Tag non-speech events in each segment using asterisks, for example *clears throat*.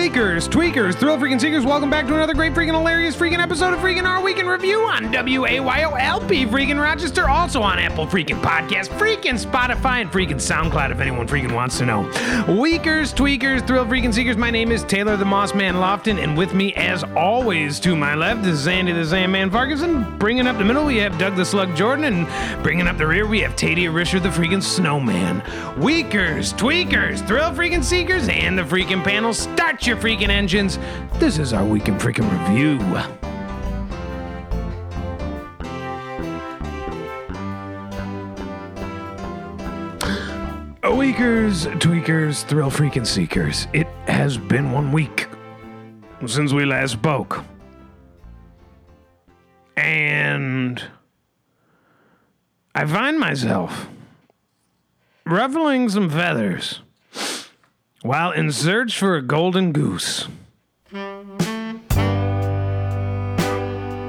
Tweakers, tweakers, thrill freaking seekers, welcome back to another great freaking hilarious freaking episode of freaking Our Week in Review on WAYOLP freaking Rochester, also on Apple freaking Podcast, freaking Spotify, and freaking SoundCloud if anyone freaking wants to know. Weakers, tweakers, thrill freaking seekers, my name is Taylor the Moss Man Lofton, and with me as always to my left is Andy the Sandman Farguson. Bringing up the middle, we have Doug the Slug Jordan, and bringing up the rear, we have Taddea Risher the freaking Snowman. Weakers, tweakers, thrill freaking seekers, and the freaking panel. Start your freaking engines. This is our week in freaking review. Weakers, tweakers, thrill freaking seekers. It has been one week since we last spoke. And I find myself ruffling some feathers while in search for a golden goose.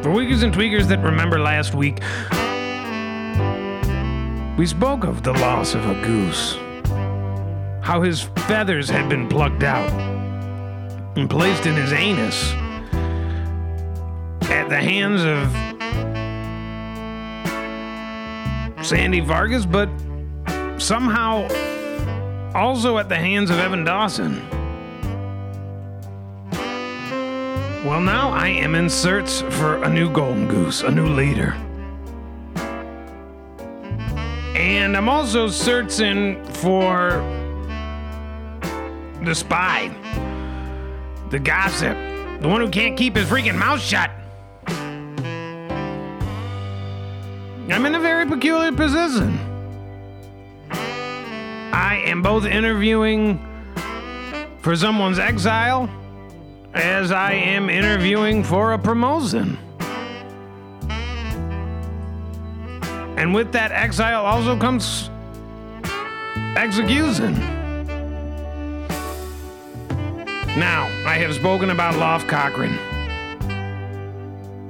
For weakers and tweakers that remember last week, we spoke of the loss of a goose. How his feathers had been plucked out and placed in his anus at the hands of Sandy Vargas, but somehow also at the hands of Evan Dawson. Well, now I am in search for a new golden goose, a new leader. And I'm also searching for the spy, the gossip, the one who can't keep his freaking mouth shut. I'm in a very peculiar position. I am both interviewing for someone's exile as I am interviewing for a promotion. And with that exile also comes execution. Now, I have spoken about Loft Cochran.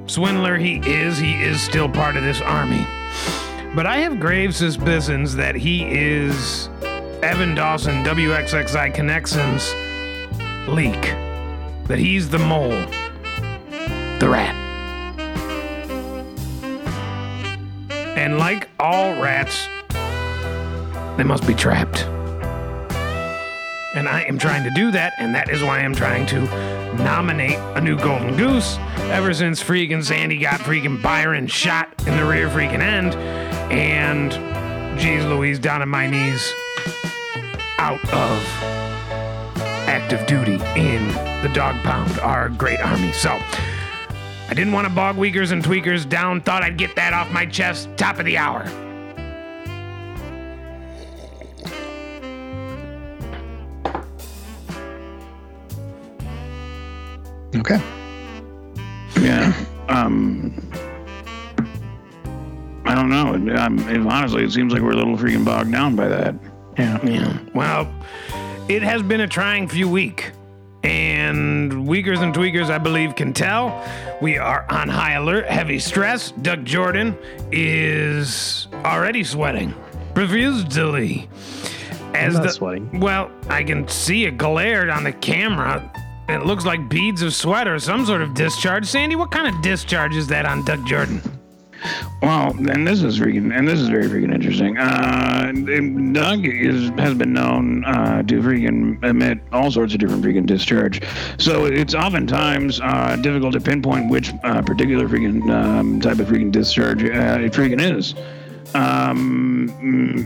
Swindler he is, he is still part of this army. But I have grave suspicions that he is Evan Dawson, WXXI Connections leak. That he's the mole, the rat. And like all rats, they must be trapped. And I am trying to do that, and that is why I'm trying to nominate a new Golden Goose. Ever since freaking Sandy got freaking Byron shot in the rear freaking end, and geez Louise down on my knees out of active duty in the dog pound, our great army. So I didn't want to bog weakers and tweakers down, thought I'd get that off my chest, top of the hour. Okay. Yeah. Um. I don't know. It, um, it, honestly, it seems like we're a little freaking bogged down by that. Yeah. Yeah. Well, it has been a trying few week. And Weakers and Tweakers, I believe, can tell. We are on high alert, heavy stress. Doug Jordan is already sweating profusely. As the, sweating. Well, I can see it glared on the camera. It looks like beads of sweat or some sort of discharge. Sandy, what kind of discharge is that on Doug Jordan? Well, and this is freaking, and this is very freaking interesting. Uh, Doug is has been known uh, to freaking emit all sorts of different freaking discharge, so it's oftentimes uh, difficult to pinpoint which uh, particular freaking um, type of freaking discharge uh, it freaking is. Um,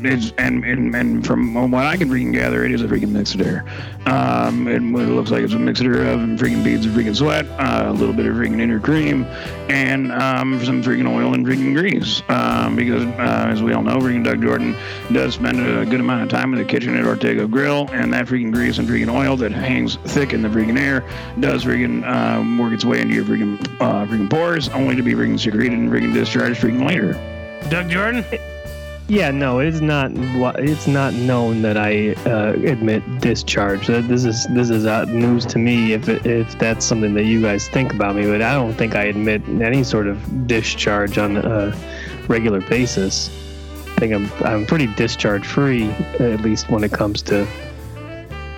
it's and, and and from what I can freaking gather, it is a freaking mixer. Um, it, it looks like it's a mixer of freaking beads of freaking sweat, uh, a little bit of freaking inner cream, and um, some freaking oil and freaking grease. Um, because uh, as we all know, freaking Doug Jordan does spend a good amount of time in the kitchen at Ortega Grill, and that freaking grease and freaking oil that hangs thick in the freaking air does freaking um, work its way into your freaking uh, freaking pores, only to be freaking secreted and freaking discharged freaking later. Doug Jordan? Yeah, no, it's not. It's not known that I uh, admit discharge. This is this is uh, news to me. If it, if that's something that you guys think about me, but I don't think I admit any sort of discharge on a regular basis. I think I'm I'm pretty discharge free, at least when it comes to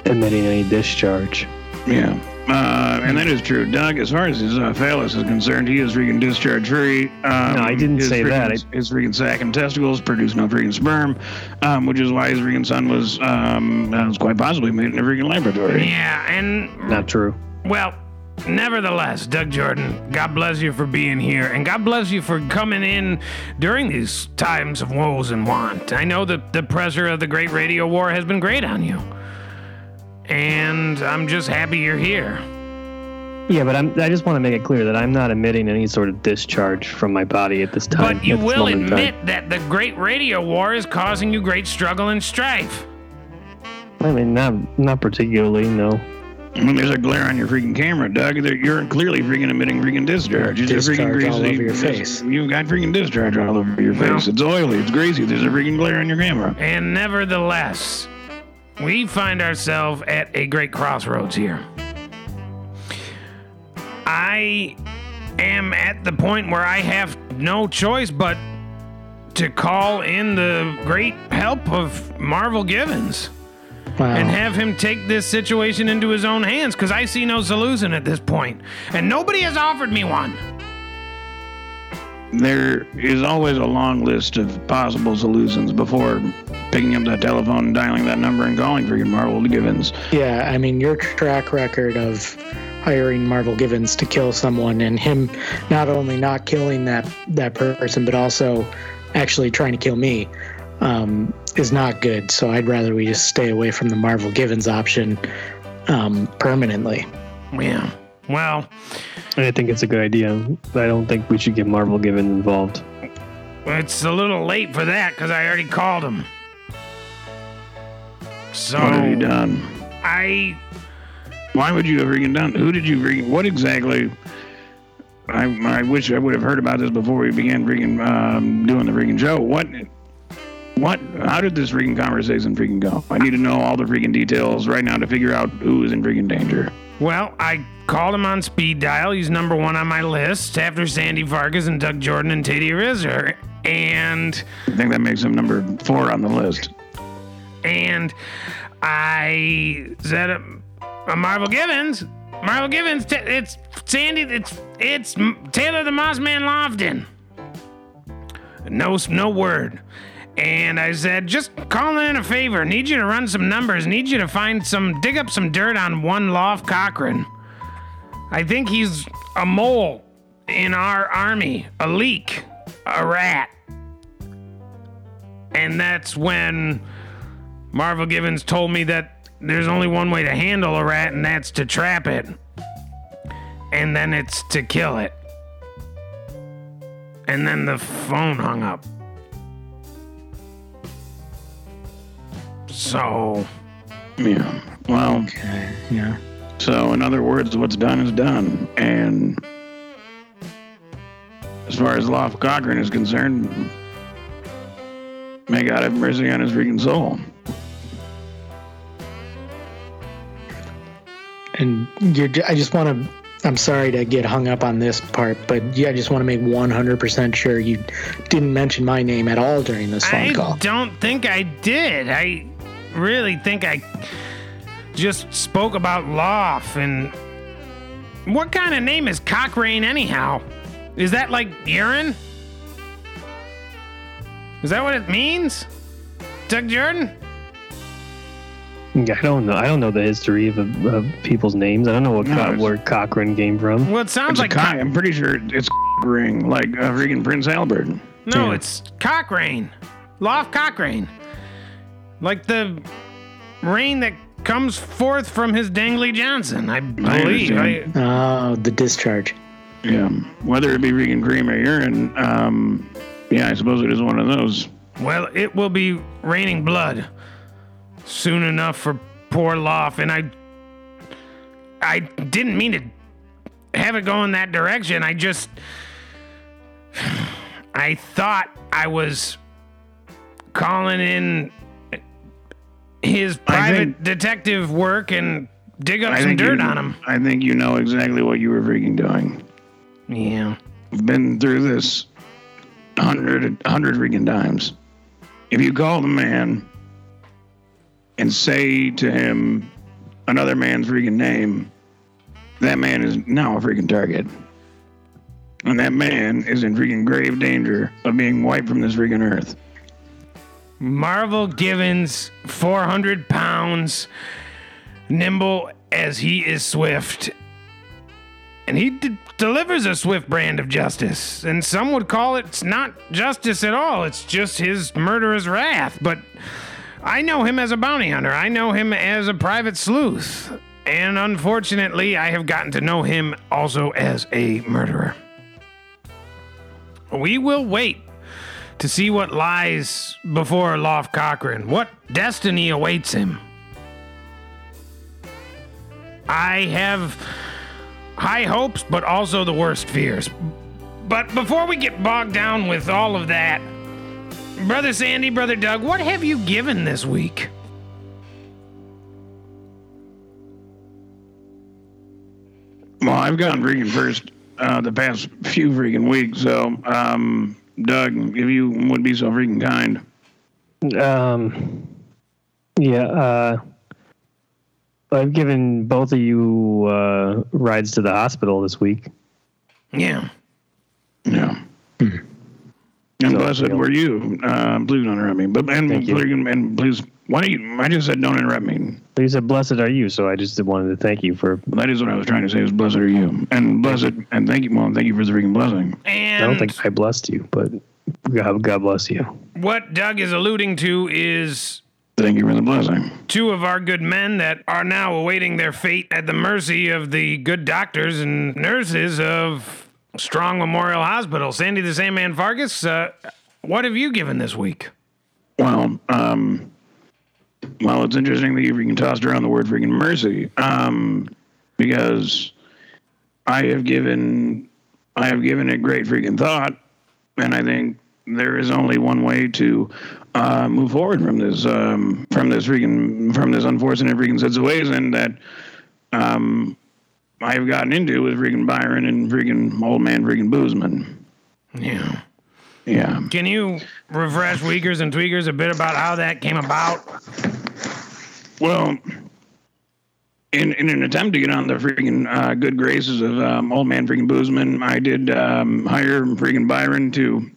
admitting any discharge. Yeah. Uh, and that is true. Doug, as far as his uh, phallus is concerned, he is freaking discharge free. Um, No, I didn't his say freaking- that. His freaking sac and testicles produce no freaking sperm, um, which is why his freaking son was, um, uh, was quite possibly made in a freaking laboratory. Yeah, and Not true. Well, nevertheless, Doug Jordan, God bless you for being here, and God bless you for coming in during these times of woes and want. I know that the pressure of the Great Radio War has been great on you, and I'm just happy you're here. Yeah, but I'm, I just want to make it clear that I'm not emitting any sort of discharge from my body at this time. But you will moment time. admit that the Great Radio War is causing you great struggle and strife. I mean, not not particularly. No. I mean, there's a glare on your freaking camera, Doug. You're clearly freaking emitting freaking discharge. It's a freaking Discharge all over your face. You've got freaking discharge all over your Well- face. It's oily. It's greasy. There's a freaking glare on your camera. And nevertheless, we find ourselves at a great crossroads here. I am at the point where I have no choice but to call in the great help of Marvel Givens Wow. and have him take this situation into his own hands because I see no solution at this point, and nobody has offered me one. There is always a long list of possible solutions before picking up that telephone and dialing that number and calling freaking Marvel Givens. yeah, I mean, your track record of hiring Marvel Givens to kill someone and him not only not killing that that person but also actually trying to kill me um, is not good. So I'd rather we just stay away from the Marvel Givens option um, permanently. Yeah. Well, I think it's a good idea. But I don't think we should get Marvel Given involved. it's a little late for that because I already called him. So What have you done? I Why would you have freaking done? Who did you freaking? What exactly? I I wish I would have heard about this before we began freaking um, doing the freaking show. What? What? How did this freaking conversation freaking go? I need to know all the freaking details right now to figure out who is in freaking danger. Well, I called him on speed dial. He's number one on my list after Sandy Vargas and Doug Jordan and Teddy Rizzer. And I think that makes him number four on the list. and I said, uh, Marvel Givens, Marvel Givens, it's Sandy, it's it's M- Taylor the Moss Man Lofton. No, no word. And I said, just calling in a favor. Need you to run some numbers. Need you to find some, dig up some dirt on one Loft Cochran. I think he's a mole in our army, a leak, a rat. And that's when Marvel Givens told me that there's only one way to handle a rat, and that's to trap it. And then it's to kill it. And then the phone hung up. So, Yeah. Well, Okay. Yeah. so in other words, what's done is done. And as far as Loft Cochran is concerned, may God have mercy on his freaking soul. And you're, I just want to. I'm sorry to get hung up on this part, but yeah, I just want to make 100% sure you didn't mention my name at all during this phone I call. I don't think I did. I really think I just spoke about Loft and. What kind of name is Cochrane, anyhow? Is that like urine? Is that what it means? Doug Jordan? I don't know. I don't know the history of, of people's names. I don't know what No, co- it's- where Cochrane came from. Well, it sounds It's like. a cock. I'm pretty sure it's ring, like uh, freaking Prince Albert. no, Yeah. it's Cochrane. Loft Cochrane. Like the rain that comes forth from his dangly Johnson, I believe. I, understand. Oh, the discharge. Yeah. Whether it be freaking cream or urine, um, yeah, I suppose it is one of those. Well, it will be raining blood soon enough for poor Loft, and I I didn't mean to have it go in that direction. I just *sighs* I thought I was calling in his private think- detective work and dig up I some dirt on him. I think you know exactly what you were freaking doing. Yeah. I've been through this hundred, hundred freaking times. If you call the man and say to him another man's freaking name, that man is now a freaking target. And that man is in freaking grave danger of being wiped from this freaking earth. Marvel Givens, 400 pounds, nimble as he is swift. And he d- delivers a swift brand of justice. And some would call it not justice at all, it's just his murderous wrath. But I know him as a bounty hunter, I know him as a private sleuth. And unfortunately, I have gotten to know him also as a murderer. We will wait to see what lies before Loft Cochrane, what destiny awaits him. I have high hopes, but also the worst fears. But before we get bogged down with all of that, Brother Sandy, Brother Doug, what have you given this week? Well, I've gotten freaking first uh, the past few freaking weeks. So, um, Doug, if you would be so freaking kind. Um, yeah, uh, I've given both of you uh, rides to the hospital this week. Yeah. Yeah. And blessed yeah. were you. Uh, please don't interrupt me. But and, Thank you. and please, why do you? I just said don't interrupt me. You said, "Blessed are you," so I just wanted to thank you for. That is what I was trying to say. Is blessed are you, and blessed, and thank you, well, thank you for the freaking blessing. And I don't think I blessed you, but God, God bless you. what Doug is alluding to is Thank you for the blessing. two of our good men that are now awaiting their fate at the mercy of the good doctors and nurses of Strong Memorial Hospital. Sandy the Sandman Fargus, uh, what have you given this week? Well, um, well, it's interesting that you freaking tossed around the word freaking mercy, um, because I have given, I have given it great freaking thought, and I think there is only one way to uh, move forward from this, um, from this freaking, from this unfortunate freaking situation that um, I have gotten into with freaking Byron and freaking old man freaking Boozman. Yeah. Yeah. Can you refresh Weakers and Tweakers a bit about how that came about? Well, in in an attempt to get on the freaking uh, good graces of um, old man freaking Boozman, I did um, hire freaking Byron to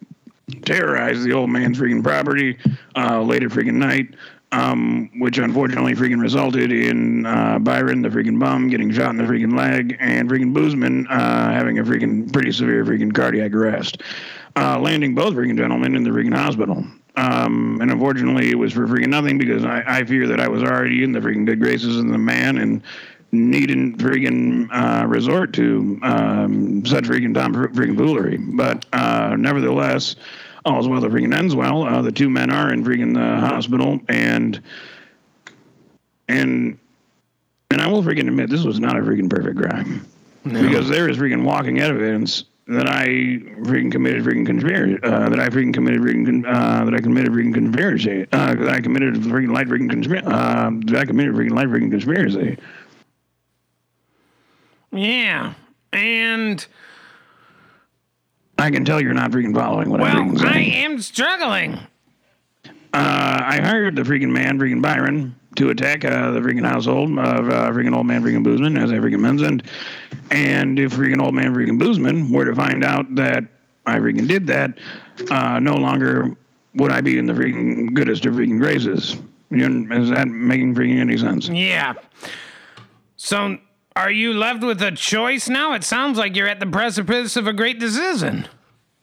terrorize the old man's freaking property uh, late at freaking night. Um, which unfortunately freaking resulted in uh, Byron, the freaking bum, getting shot in the freaking leg, and freaking Boozman uh, having a freaking pretty severe freaking cardiac arrest, uh, landing both freaking gentlemen in the freaking hospital. Um, and unfortunately, it was for freaking nothing because I, I fear that I was already in the freaking good graces of the man and needn't freaking uh, resort to um, such freaking tom freaking foolery. But uh, nevertheless, all's well that freaking ends well. Uh, the two men are in freaking the hospital, and and and I will freaking admit this was not a freaking perfect crime because there is freaking walking evidence that I freaking committed freaking conspiracy, uh, that I freaking committed freaking, con- uh, that I committed freaking conspiracy, uh, that I committed freaking light freaking conspiracy, uh, that I committed freaking light freaking conspiracy. Yeah. And, I can tell you're not freaking following what I'm well, freaking I am struggling. Uh, I hired the freaking man, freaking Byron, to attack uh, the freaking household of uh, freaking old man, freaking Boozman, as I freaking mentioned. And if freaking old man, freaking Boozman were to find out that I freaking did that, uh, no longer would I be in the freaking goodest of freaking graces. You know, is that making freaking any sense? Yeah. So, are you left with a choice now? It sounds like you're at the precipice of a great decision.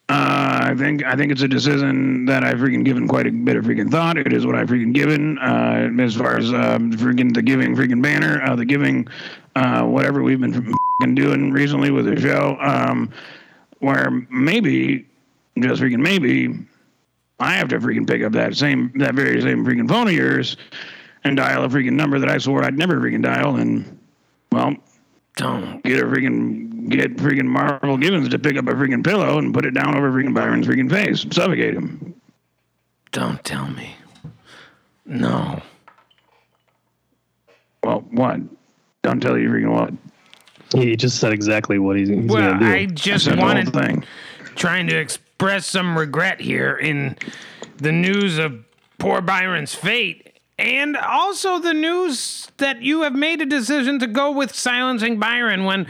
Uh, I think I think it's a decision that I've freaking given quite a bit of freaking thought. It is what I've freaking given uh, as far as um, freaking the giving freaking banner, uh, the giving uh, whatever we've been freaking doing recently with the show, um, where maybe just freaking maybe I have to freaking pick up that same that very same freaking phone of yours and dial a freaking number that I swore I'd never freaking dial, and well, Don't. get a freaking get freaking Marvel Givens to pick up a freaking pillow and put it down over freaking Byron's freaking face, and suffocate him. Don't tell me. No. Well, what? Don't tell you freaking what. He just said exactly what he's, he's Well, gonna do. I just Said the whole wanted thing. trying to express some regret here in the news of poor Byron's fate. And also the news that you have made a decision to go with silencing Byron when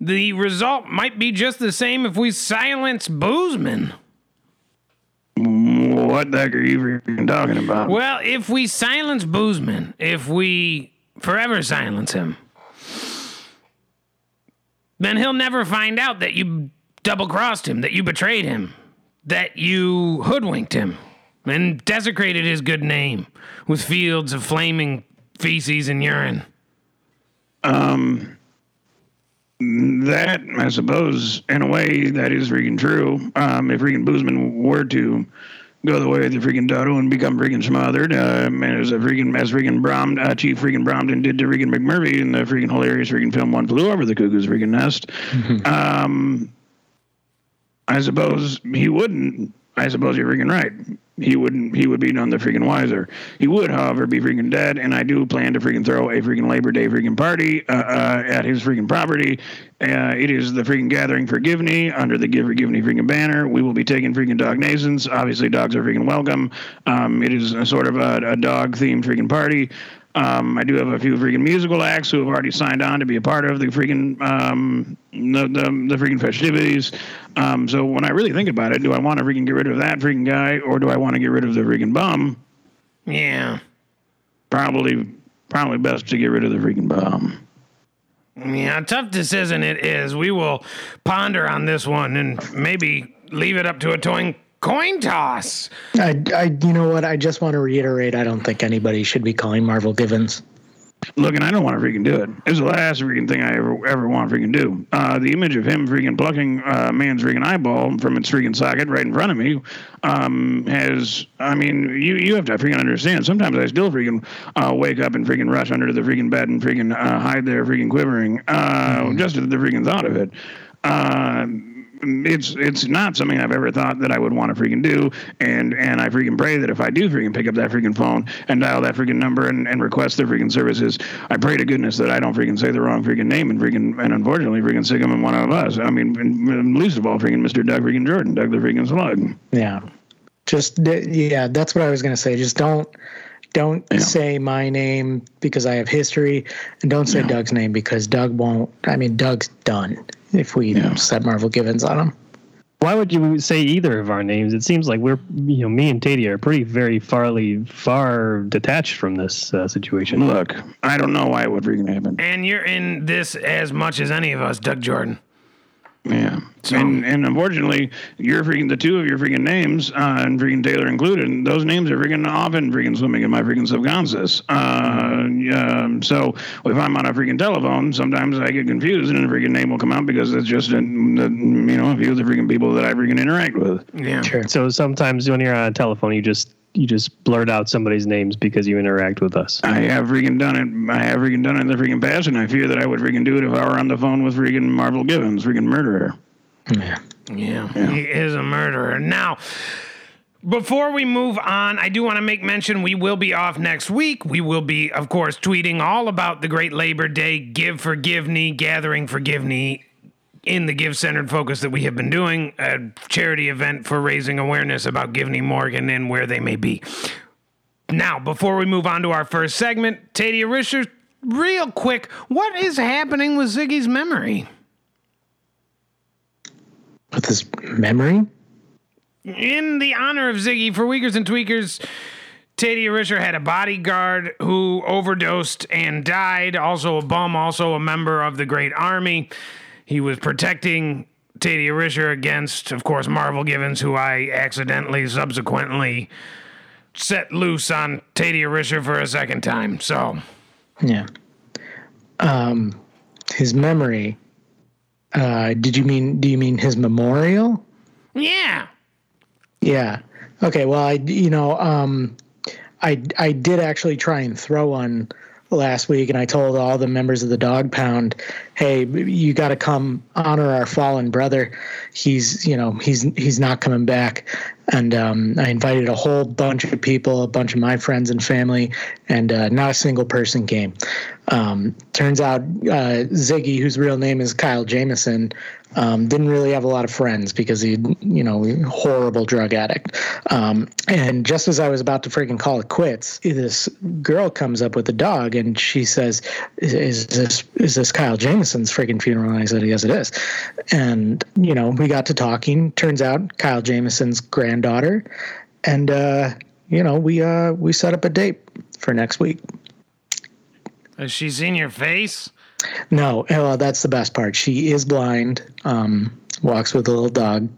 the result might be just the same if we silence Boozman. What the heck are you freaking talking about? Well, if we silence Boozman, if we forever silence him, then he'll never find out that you double crossed him, that you betrayed him, that you hoodwinked him, and desecrated his good name with fields of flaming feces and urine. Um, that I suppose, in a way, that is freaking true. Um, if freaking Boozman were to go the way of the freaking Dodo and become freaking smothered, um, as a freaking as freaking Brom, uh, Chief freaking Bromden did to freaking McMurphy in the freaking hilarious freaking film One Flew Over the Cuckoo's freaking Nest. *laughs* Um, I suppose he wouldn't. I suppose you're freaking right. He wouldn't. He would be none the freaking wiser. He would, however, be freaking dead. And I do plan to freaking throw a freaking Labor Day freaking party uh, uh, at his freaking property. Uh, it is the freaking gathering for Givney under the Give Givney freaking banner. We will be taking freaking dog nasons. Obviously, dogs are freaking welcome. Um, it is a sort of a, a dog themed freaking party. Um, I do have a few freaking musical acts who have already signed on to be a part of the freaking um, the, the the freaking festivities. Um, so when I really think about it, do I want to freaking get rid of that freaking guy, or do I want to get rid of the freaking bum? Yeah. Probably, probably best to get rid of the freaking bum. Yeah, tough decision it is. We will ponder on this one and maybe leave it up to a toin- coin toss. I, I, you know what? I just want to reiterate. I don't think anybody should be calling Marvel Givens. Look, and I don't want to freaking do it. It's the last freaking thing I ever ever want to freaking do. Uh, the image of him freaking plucking a uh, man's freaking eyeball from its freaking socket right in front of me um, has. I mean, you you have to freaking understand. Sometimes I still freaking uh, wake up and freaking rush under the freaking bed and freaking uh, hide there freaking quivering uh, mm-hmm. just at the freaking thought of it. It's it's not something I've ever thought that I would want to freaking do. And and I freaking pray that if I do freaking pick up that freaking phone and dial that freaking number and, and request the freaking services, I pray to goodness that I don't freaking say the wrong freaking name and freaking and unfortunately freaking sick him in one of us. I mean, and least of all freaking Mr. Doug freaking Jordan, Doug the freaking slug. Yeah. Just yeah, that's what I was gonna say. Just don't don't yeah. say my name because I have history, and don't say Doug's name because Doug won't. I mean, Doug's done if we yeah. set Marvel Givens on him. Why would you say either of our names? It seems like we're, you know, me and Tati are pretty very farly far detached from this uh, situation. Look, I don't know why it would freaking happen. And you're in this as much as any of us, Doug Jordan. Yeah. So, and and unfortunately, you're freaking the two of your freaking names, uh, and freaking Taylor included. Those names are freaking often freaking swimming in my freaking subconscious. Uh, yeah, so if I'm on a freaking telephone, sometimes I get confused, and a freaking name will come out because it's just a, you know a few of the freaking people that I freaking interact with. Yeah. Sure. So sometimes when you're on a telephone, you just you just blurt out somebody's names because you interact with us. I have freaking done it. I have freaking done it in the freaking past, and I fear that I would freaking do it if I were on the phone with freaking Marvel Givens, freaking murderer. Yeah. Yeah. yeah. He is a murderer. Now, before we move on, I do want to make mention we will be off next week. We will be, of course, tweeting all about the great Labor Day Give Forgive Me, Gathering Forgive Me in the Give Centered Focus that we have been doing, a charity event for raising awareness about Givney Morgan and where they may be. Now, before we move on to our first segment, Taddea Risher, real quick, what is happening with Ziggy's memory? With his memory? In the honor of Ziggy, for Weakers and Tweakers, Taddea Risher had a bodyguard who overdosed and died, also a bum, also a member of the Great Army. He was protecting Taddea Risher against, of course, Marvel Givens, who I accidentally subsequently set loose on Taddea Risher for a second time. So, yeah. Um, his memory. Uh, did you mean? Do you mean his memorial? Yeah. Yeah. Okay. Well, I you know um, I I did actually try and throw one last week, and I told all the members of the Dog Pound, "Hey, you got to come honor our fallen brother. He's, you know, he's he's not coming back." And um, I invited a whole bunch of people, a bunch of my friends and family, and uh, not a single person came. Um, turns out uh, Ziggy, whose real name is Kyle Jameson, um, didn't really have a lot of friends because he, you know, horrible drug addict. Um, and just as I was about to freaking call it quits, this girl comes up with a dog and she says, "Is, is this is this Kyle Jameson's freaking funeral?" And I said, "Yes, it is." And you know, we got to talking. Turns out Kyle Jameson's granddaughter, and uh, you know, we uh, we set up a date for next week. Has she seen your face? No, well, that's the best part. She is blind, um, walks with a little dog,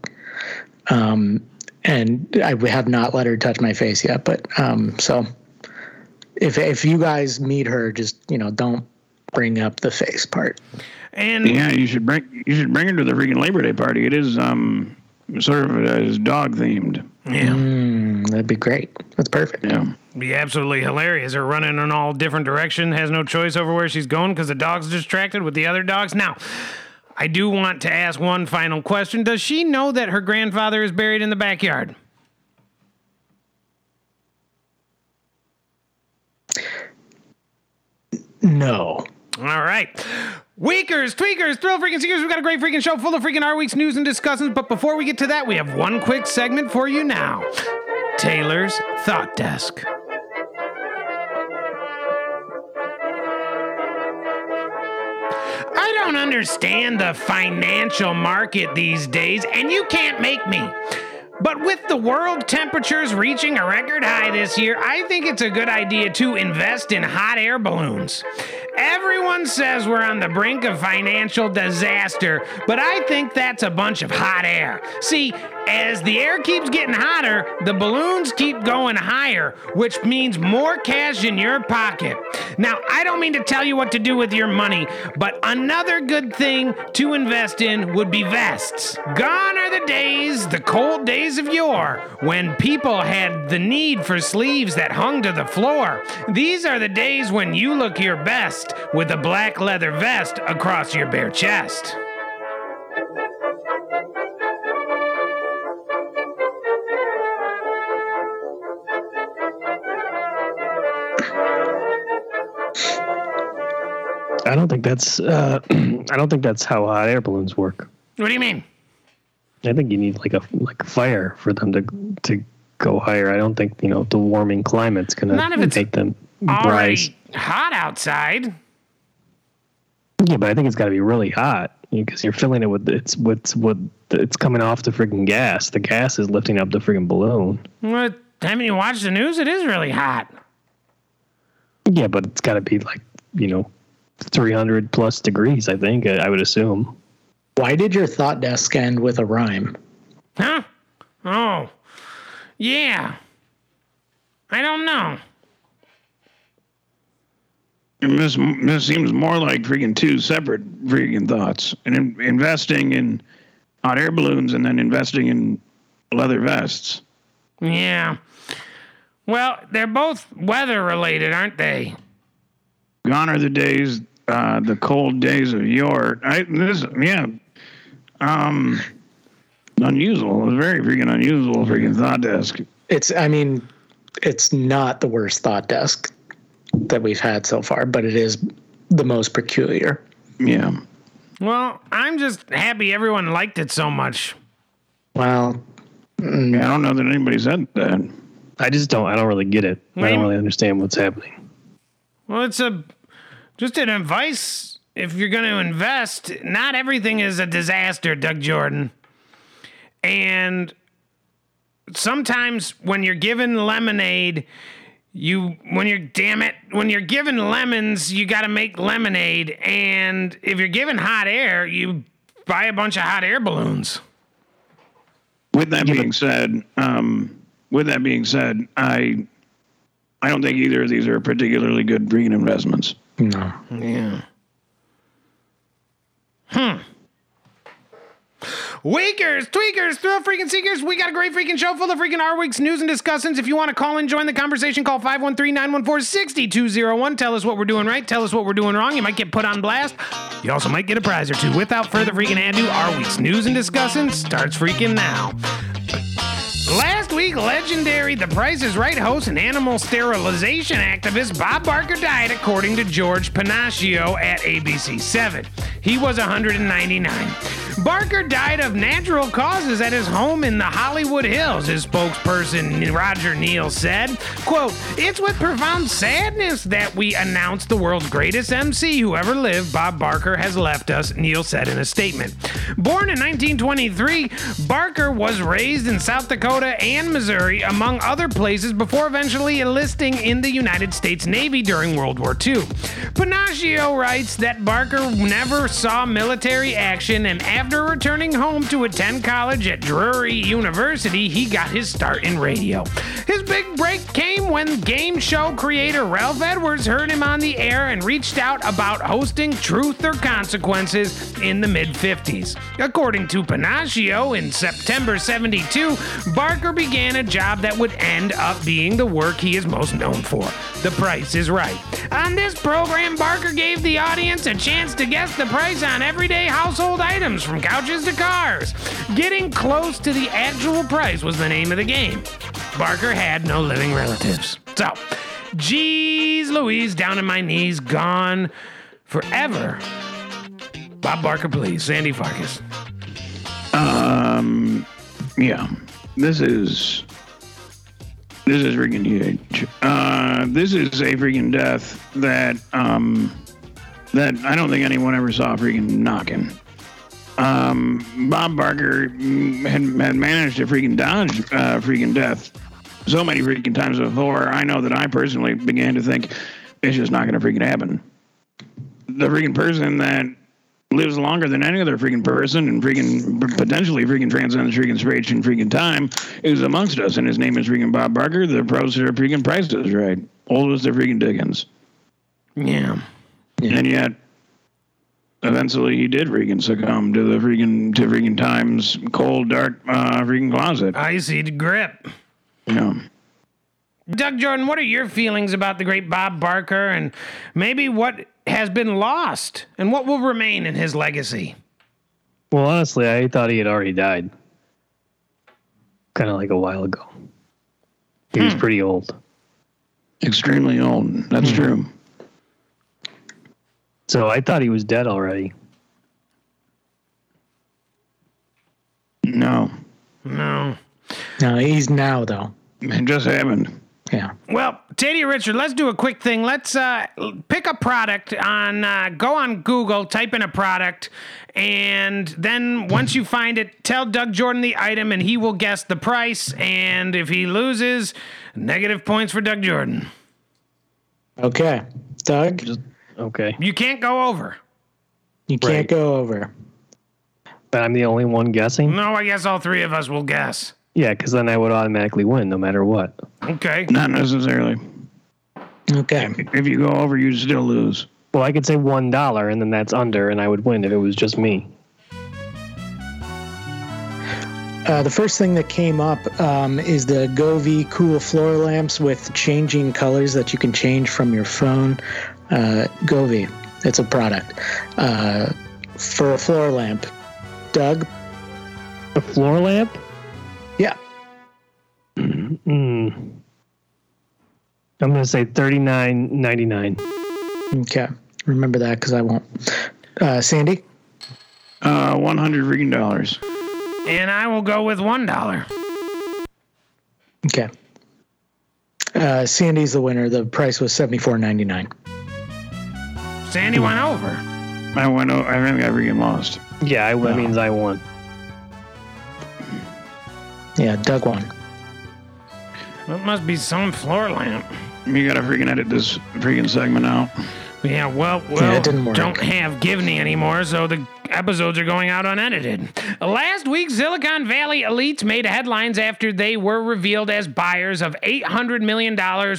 um, and I have not let her touch my face yet. But um, so, if if you guys meet her, just you know, don't bring up the face part. And Yeah, you should bring you should bring her to the freaking Labor Day party. It is um sort of uh, is dog themed. yeah, Mm, that'd be great. That's perfect. Yeah. Be absolutely hilarious. Her running in all different direction, has no choice over where she's going because the dog's distracted with the other dogs. Now, I do want to ask one final question. Does she know that her grandfather is buried in the backyard? No. All right. Weakers, tweakers, thrill freaking seekers, we've got a great freaking show full of freaking our week's news and discussions. But before we get to that, we have one quick segment for you now Taylor's Thought Desk. Don't understand the financial market these days, and you can't make me. But with the world temperatures reaching a record high this year, I think it's a good idea to invest in hot air balloons. Everyone says we're on the brink of financial disaster, but I think that's a bunch of hot air. See, as the air keeps getting hotter, the balloons keep going higher, which means more cash in your pocket. Now, I don't mean to tell you what to do with your money, but another good thing to invest in would be vests. Gone are the days, the cold days of yore, when people had the need for sleeves that hung to the floor. These are the days when you look your best with a black leather vest across your bare chest. I don't think that's. Uh, *clears throat* I don't think that's how hot air balloons work. What do you mean? I think you need like a like fire for them to to go higher. I don't think you know the warming climate's gonna Not if it's make them rise. Hot outside. Yeah, but I think it's got to be really hot because you're filling it with it's what's what it's coming off the freaking gas. The gas is lifting up the freaking balloon. What? Haven't you watched the news? It is really hot. Yeah, but it's got to be like you know, 300 plus degrees. I think I, I would assume. Why did your thought desk end with a rhyme? Huh? Oh. Yeah. I don't know. This this seems more like freaking two separate freaking thoughts. And in, investing in hot air balloons and then investing in leather vests. Yeah. Well, they're both weather related, aren't they? Gone are the days, uh, the cold days of yore. I this yeah, um, unusual. It was very freaking unusual freaking thought desk. It's, I mean, it's not the worst thought desk that we've had so far, but it is the most peculiar. Yeah. Well, I'm just happy everyone liked it so much. Well, Yeah, I don't know that anybody said that. I just don't. I don't really get it. I Lame. don't really understand what's happening. Well, it's a just an advice if you're going to invest, not everything is a disaster, Doug Jordan. And sometimes when you're given lemonade, you when you're damn it, when you're given lemons, you got to make lemonade and if you're given hot air, you buy a bunch of hot air balloons. With that being said, um, with that being said, I I don't think either of these are particularly good green investments. No. Yeah. Hmm. Weakers, tweakers, thrill freaking seekers, we got a great freaking show full of freaking our week's news and discussions. If you want to call and join the conversation, call 513-914-6201. Tell us what we're doing right, tell us what we're doing wrong. You might get put on blast. You also might get a prize or two. Without further freaking ado, our week's news and discussions starts freaking now. Legendary The Price is Right host and animal sterilization activist Bob Barker died, according to George Pennacchio at ABC7. He was 199. Barker died of natural causes at his home in the Hollywood Hills, his spokesperson Roger Neal said. Quote, It's with profound sadness that we announce the world's greatest MC who ever lived, Bob Barker, has left us, Neal said in a statement. Born in 1923, Barker was raised in South Dakota and Missouri, among other places, before eventually enlisting in the United States Navy during World War II. Pennacchio writes that Barker never saw military action, and after returning home to attend college at Drury University, he got his start in radio. His big break came when game show creator Ralph Edwards heard him on the air and reached out about hosting Truth or Consequences in the mid 50s. According to Pennacchio, in September 72, Barker began a job that would end up being the work he is most known for. The Price is Right. On this program, Barker gave the audience a chance to guess the price on everyday household items from couches to cars. Getting close to the actual price was the name of the game. Barker had no living relatives. So, geez Louise, down in my knees, gone forever. Bob Barker, please. Sandy Farkas. Um, yeah, this is this is freaking huge. Uh, this is a freaking death that um that I don't think anyone ever saw freaking knocking. Um, Bob Barker had, had managed to freaking dodge uh, freaking death so many freaking times before. I know that I personally began to think it's just not going to freaking happen. The freaking person that lives longer than any other freaking person and freaking potentially freaking transcends freaking space and freaking time is amongst us, and his name is freaking Bob Barker, the producer of freaking Prices Right, oldest of freaking Dickens, Yeah. and yet eventually he did freaking succumb to the freaking to freaking time's cold, dark uh, freaking closet. I see the grip. Yeah. Doug Jordan, what are your feelings about the great Bob Barker and maybe what has been lost and what will remain in his legacy? Well, honestly, I thought he had already died. Kind of like a while ago. He was pretty old. Extremely old. That's true. So I thought he was dead already. No, No. No, he's now though. it just happened. Yeah. Well, Taddea Richard, let's do a quick thing. Let's uh, pick a product on, uh, go on Google, type in a product, and then once you find it, tell Doug Jordan the item, and he will guess the price. And if he loses, negative points for Doug Jordan. Okay. Doug, Okay. You can't go over. you can't Right. go over. But I'm the only one guessing? No, I guess all three of us will guess. Yeah, because then I would automatically win no matter what. Okay. Not necessarily. Okay. If you go over, you still lose. Well, I could say one dollar and then that's under, and I would win if it was just me. Uh, the first thing that came up um, is the Govee cool floor lamps with changing colors that you can change from your phone. Uh, Govee, it's a product uh, for a floor lamp. Doug, A floor lamp? yeah, Hmm. I'm gonna say thirty nine ninety nine. okay. Remember that because I won't. Uh, Sandy, Uh, one hundred freaking dollars. And I will go with $1. okay. Uh, Sandy's the winner. The price was seventy four ninety nine. Sandy went over. I went. o- I think I freaking lost. Yeah, I, that means I won. Yeah, Doug won. That must be some floor lamp. You gotta freaking edit this freaking segment out. Yeah, well, well, it didn't don't have Givney anymore, so the episodes are going out unedited. Last week, Silicon Valley elites made headlines after they were revealed as buyers of $800 million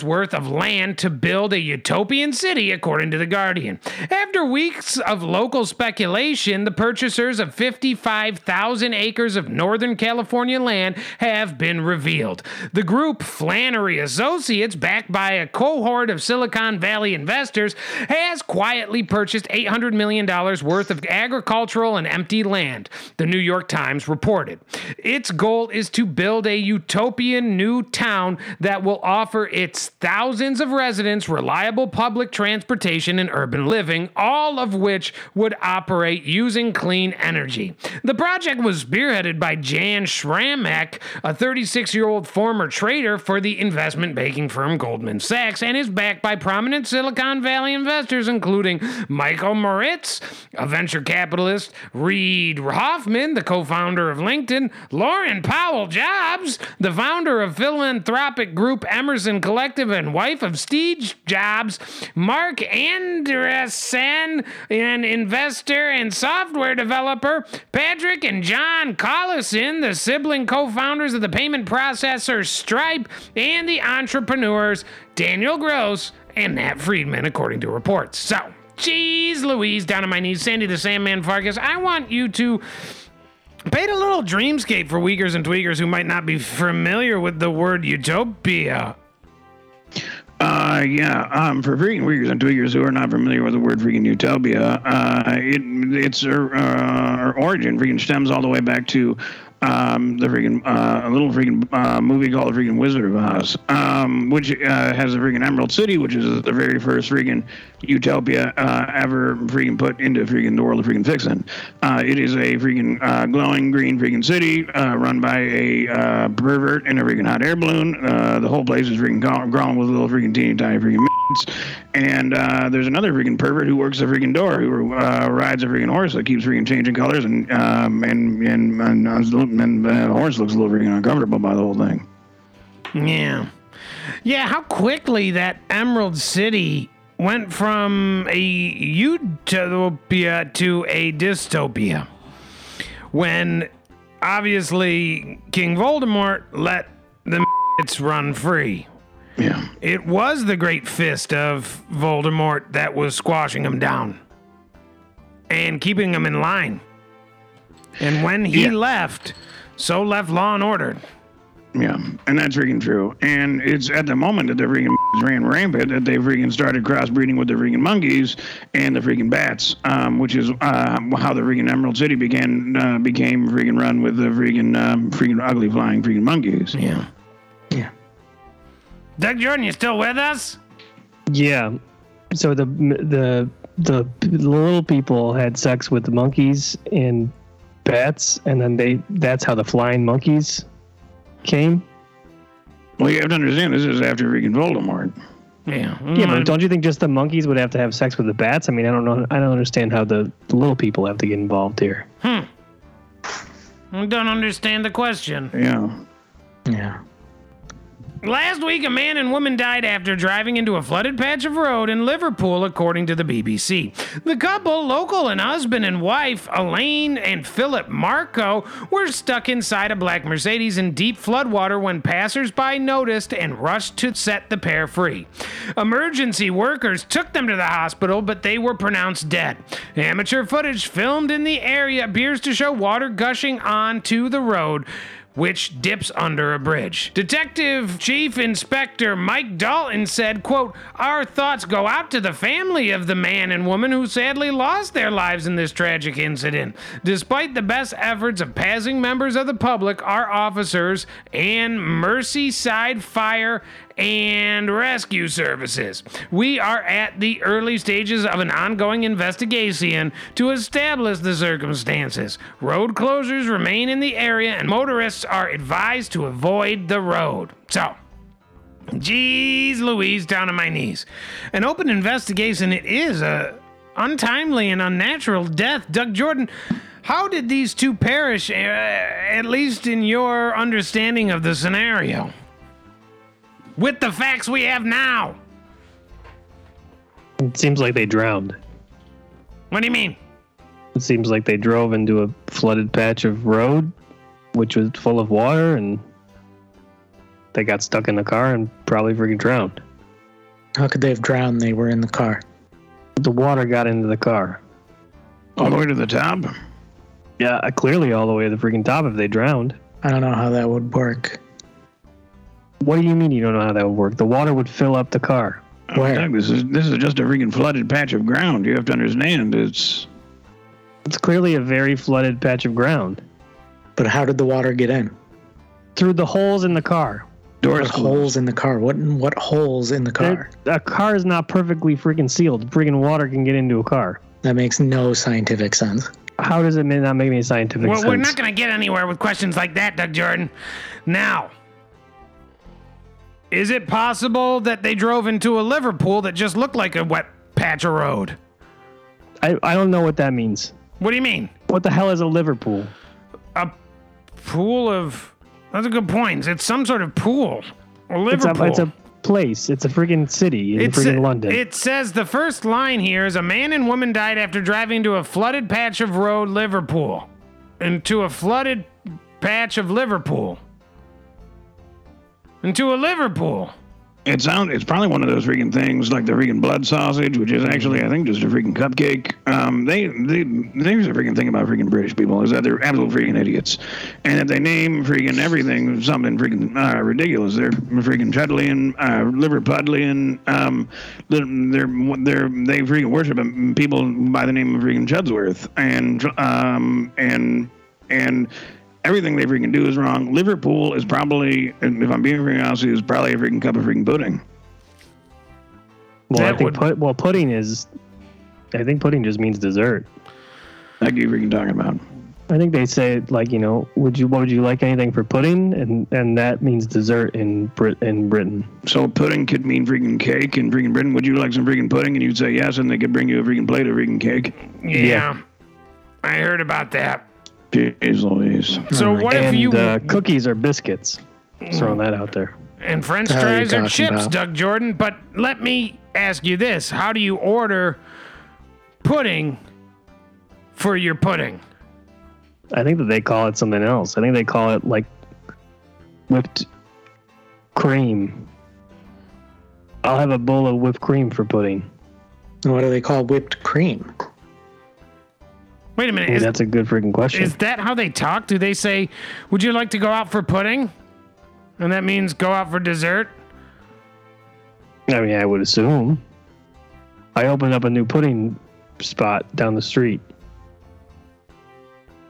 worth of land to build a utopian city, according to The Guardian. After weeks of local speculation, the purchasers of 55,000 acres of Northern California land have been revealed. The group Flannery Associates, backed by a cohort of Silicon Valley investors, has quietly purchased $800 million worth of agricultural agricultural and empty land, the New York Times reported. Its goal is to build a utopian new town that will offer its thousands of residents reliable public transportation and urban living, all of which would operate using clean energy. The project was spearheaded by Jan Sramek, a 36 year old former trader for the investment banking firm Goldman Sachs, and is backed by prominent Silicon Valley investors, including Michael Moritz, a venture capitalist, Reid Hoffman, the co founder of LinkedIn, Laurene Powell Jobs, the founder of philanthropic group Emerson Collective and wife of Steve Jobs, Marc Andreessen, an investor and software developer, Patrick and John Collison, the sibling co founders of the payment processor Stripe, and the entrepreneurs Daniel Gross and Nat Friedman, according to reports. So, Jeez Louise, down on my knees, Sandy the Sandman Farkas, I want you to paint a little dreamscape for weakers and tweakers who might not be familiar with the word utopia. Uh, yeah. Um, for freaking weakers and Tweakers who are not familiar with the word freaking utopia, uh, it, its uh, origin freaking stems all the way back to um, the freaking uh, a little freaking uh, movie called The Freaking Wizard of Oz, um, which uh, has the freaking Emerald City, which is the very first freaking utopia uh, ever freaking put into freaking the world of freaking fiction. Uh, it is a freaking uh, glowing green freaking city run by a pervert in a freaking hot air balloon. the whole place is freaking grown with little freaking teeny tiny freaking and uh, there's another freaking pervert who works a freaking door who uh, rides a freaking horse that keeps freaking changing colors and um, and and, and, and the horse looks a little freaking uncomfortable by the whole thing. Yeah, yeah. How quickly that Emerald City went from a utopia to a dystopia when obviously King Voldemort let the run free yeah. It was the great fist of Voldemort that was squashing him down and keeping him in line. And when he yeah. left, so left Law and Order. Yeah, and that's freaking true. And it's at the moment that the freaking *laughs* ran rampant that they freaking started crossbreeding with the freaking monkeys and the freaking bats, um, which is uh, how the freaking Emerald City began uh, became freaking run with the freaking um, freaking ugly flying freaking monkeys. Yeah. Doug Jordan, you still with us? Yeah. So the the the little people had sex with the monkeys and bats, and then they that's how the flying monkeys came. Well, you have to understand this is after freaking Voldemort. Yeah. Yeah, but don't you think just the monkeys would have to have sex with the bats? I mean, I don't know. I don't understand how the little people have to get involved here. Hmm. I don't understand the question. Yeah. Yeah. Last week, a man and woman died after driving into a flooded patch of road in Liverpool, according to the BBC. The couple, local and husband and wife, Elaine and Philip Marco, were stuck inside a black Mercedes in deep floodwater when passersby noticed and rushed to set the pair free. Emergency workers took them to the hospital, but they were pronounced dead. Amateur footage filmed in the area appears to show water gushing onto the road which dips under a bridge. Detective Chief Inspector Mike Dalton said, quote, Our thoughts go out to the family of the man and woman who sadly lost their lives in this tragic incident. Despite the best efforts of passing members of the public, our officers and Merseyside Fire and rescue services. We are at the early stages of an ongoing investigation to establish the circumstances. Road closures remain in the area, and motorists are advised to avoid the road. So, Jeez Louise, down on my knees. An open investigation, it is a untimely and unnatural death. Doug Jordan, how did these two perish, uh, at least in your understanding of the scenario? With the facts we have now. It seems like they drowned. What do you mean? It seems like they drove into a flooded patch of road, which was full of water, and they got stuck in the car and probably freaking drowned. How could they have drowned? They were in the car. The water got into the car. All the way to the top? Yeah, clearly all the way to the freaking top if they drowned. I don't know how that would work. What do you mean you don't know how that would work? The water would fill up the car. Where? Doug, this is this is just a freaking flooded patch of ground. You have to understand. It's It's clearly a very flooded patch of ground But how did the water get in? through the holes in the car. Doors holes in the car? What what holes in the car? There- A car is not perfectly freaking sealed. Freaking water can get into a car. That makes no scientific sense. How does it not make any scientific Well, sense? Well, we're not going to get anywhere with questions like that, Doug Jordan. Now, is it possible that they drove into a Liverpool that just looked like a wet patch of road? I, I don't know what that means. What do you mean? What the hell is a Liverpool? A pool of. That's a good point. It's some sort of pool. A It's Liverpool. a, it's a place. It's a freaking city in It's- freaking London. It says the first line here is a man and woman died after driving to a flooded patch of road, Liverpool. Into a flooded patch of Liverpool. Into a Liverpool. It sound it's probably one of those freaking things like the freaking blood sausage, which is actually I think just a freaking cupcake. Um, they they there's a freaking thing about freaking British people is that they're absolute freaking idiots, and that they name freaking everything something freaking uh, ridiculous. They're freaking Chudleyan, uh, Liverpudlian. Um, they're they're they're freaking worship people by the name of freaking Chudsworth, and um and and everything they freaking do is wrong. Liverpool is probably, if I'm being freaking honest, is probably a freaking cup of freaking pudding. well, I think would- put, well pudding is. I think pudding just means dessert. Like you freaking talking about. I think they say like you know, would you what would you like anything for pudding, and and that means dessert in Brit in Britain. So pudding could mean freaking cake in freaking Britain. Would you like some freaking pudding? And you'd say yes, and they could bring you a freaking plate of freaking cake. Yeah. Yeah. I heard about that. Jeez Louise. So what if and you uh, cookies or biscuits? Just throwing that out there. and French How fries are talking chips, about? Doug Jordan? But let me ask you this: How do you order pudding for your pudding? I think that they call it something else. I think they call it like whipped cream. I'll have a bowl of whipped cream for pudding. And what do they call whipped cream? Wait a minute. Ooh, Is, that's a good freaking question. is that how they talk? Do they say, "Would you like to go out for pudding?" And that means go out for dessert. I mean, I would assume. I opened up a new pudding spot down the street.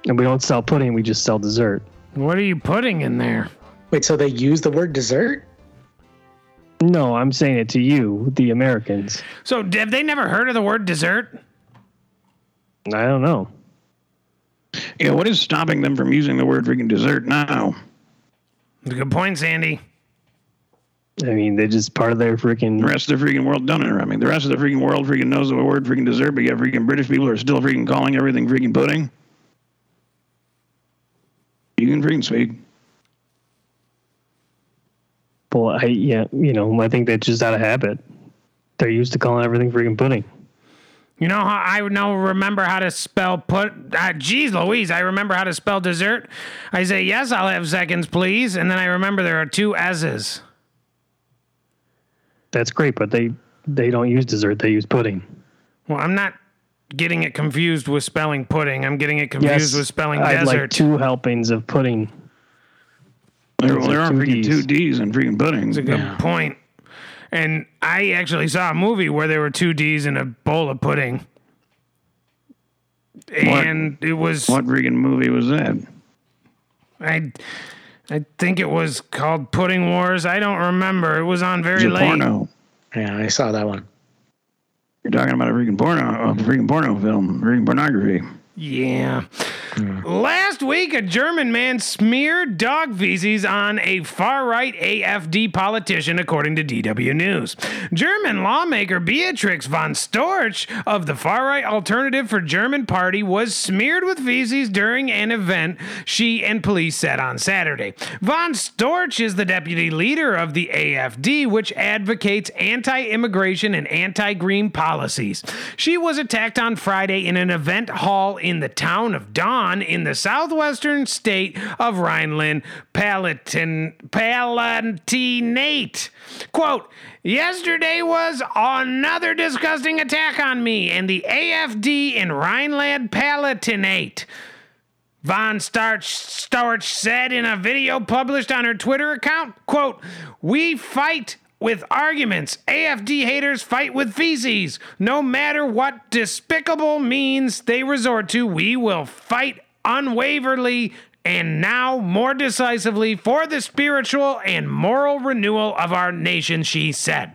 And we don't sell pudding, we just sell dessert. What are you putting in there? Wait, so they use the word dessert? No, I'm saying it to you, the Americans. So have they never heard of the word dessert? I don't know. Yeah, what is stopping them from using the word freaking dessert now? Good point, Sandy. I mean, they're just part of their freaking. The freaking. rest of the freaking world don't I mean, The rest of the freaking world freaking knows the word freaking dessert, but yet freaking British people are still freaking calling everything freaking pudding. You can freaking speak. Well, I yeah, you know, I think that's just out of habit. They're used to calling everything freaking pudding. You know how I now remember how to spell put. Uh, geez, Louise, I remember how to spell dessert. I say yes, I'll have seconds, please, and then I remember there are two S's. That's great, but they they don't use dessert; they use pudding. Well, I'm not getting it confused with spelling pudding. I'm getting it confused Yes, with spelling I'd desert. like two helpings of pudding. There, Those there are are two freaking Ds. two D's in freaking pudding. That's a good point. And I actually saw a movie where there were two D's in a bowl of pudding. And it was What freaking movie was that? I I think it was called Pudding Wars. I don't remember. It was on very It's a late. porno. Yeah, I saw that one. You're talking about a freaking porno, a freaking porno film, freaking pornography. Yeah. Hmm. Last week, a German man smeared dog feces on a far right AFD politician, according to DW News. German lawmaker Beatrix von Storch of the far right Alternative for German Party was smeared with feces during an event she and police said on Saturday. Von Storch is the deputy leader of the AFD, which advocates anti immigration and anti green policies. She was attacked on Friday in an event hall in the town of Daun in the southwestern state of Rhineland Palatin- Palatinate. Quote, Yesterday was another disgusting attack on me and the AFD in Rhineland Palatinate. Von Starch Storch said in a video published on her Twitter account, quote, "We fight with arguments. AFD haters fight with feces. No matter what despicable means they resort to, we will fight unwaveringly and now more decisively for the spiritual and moral renewal of our nation, she said.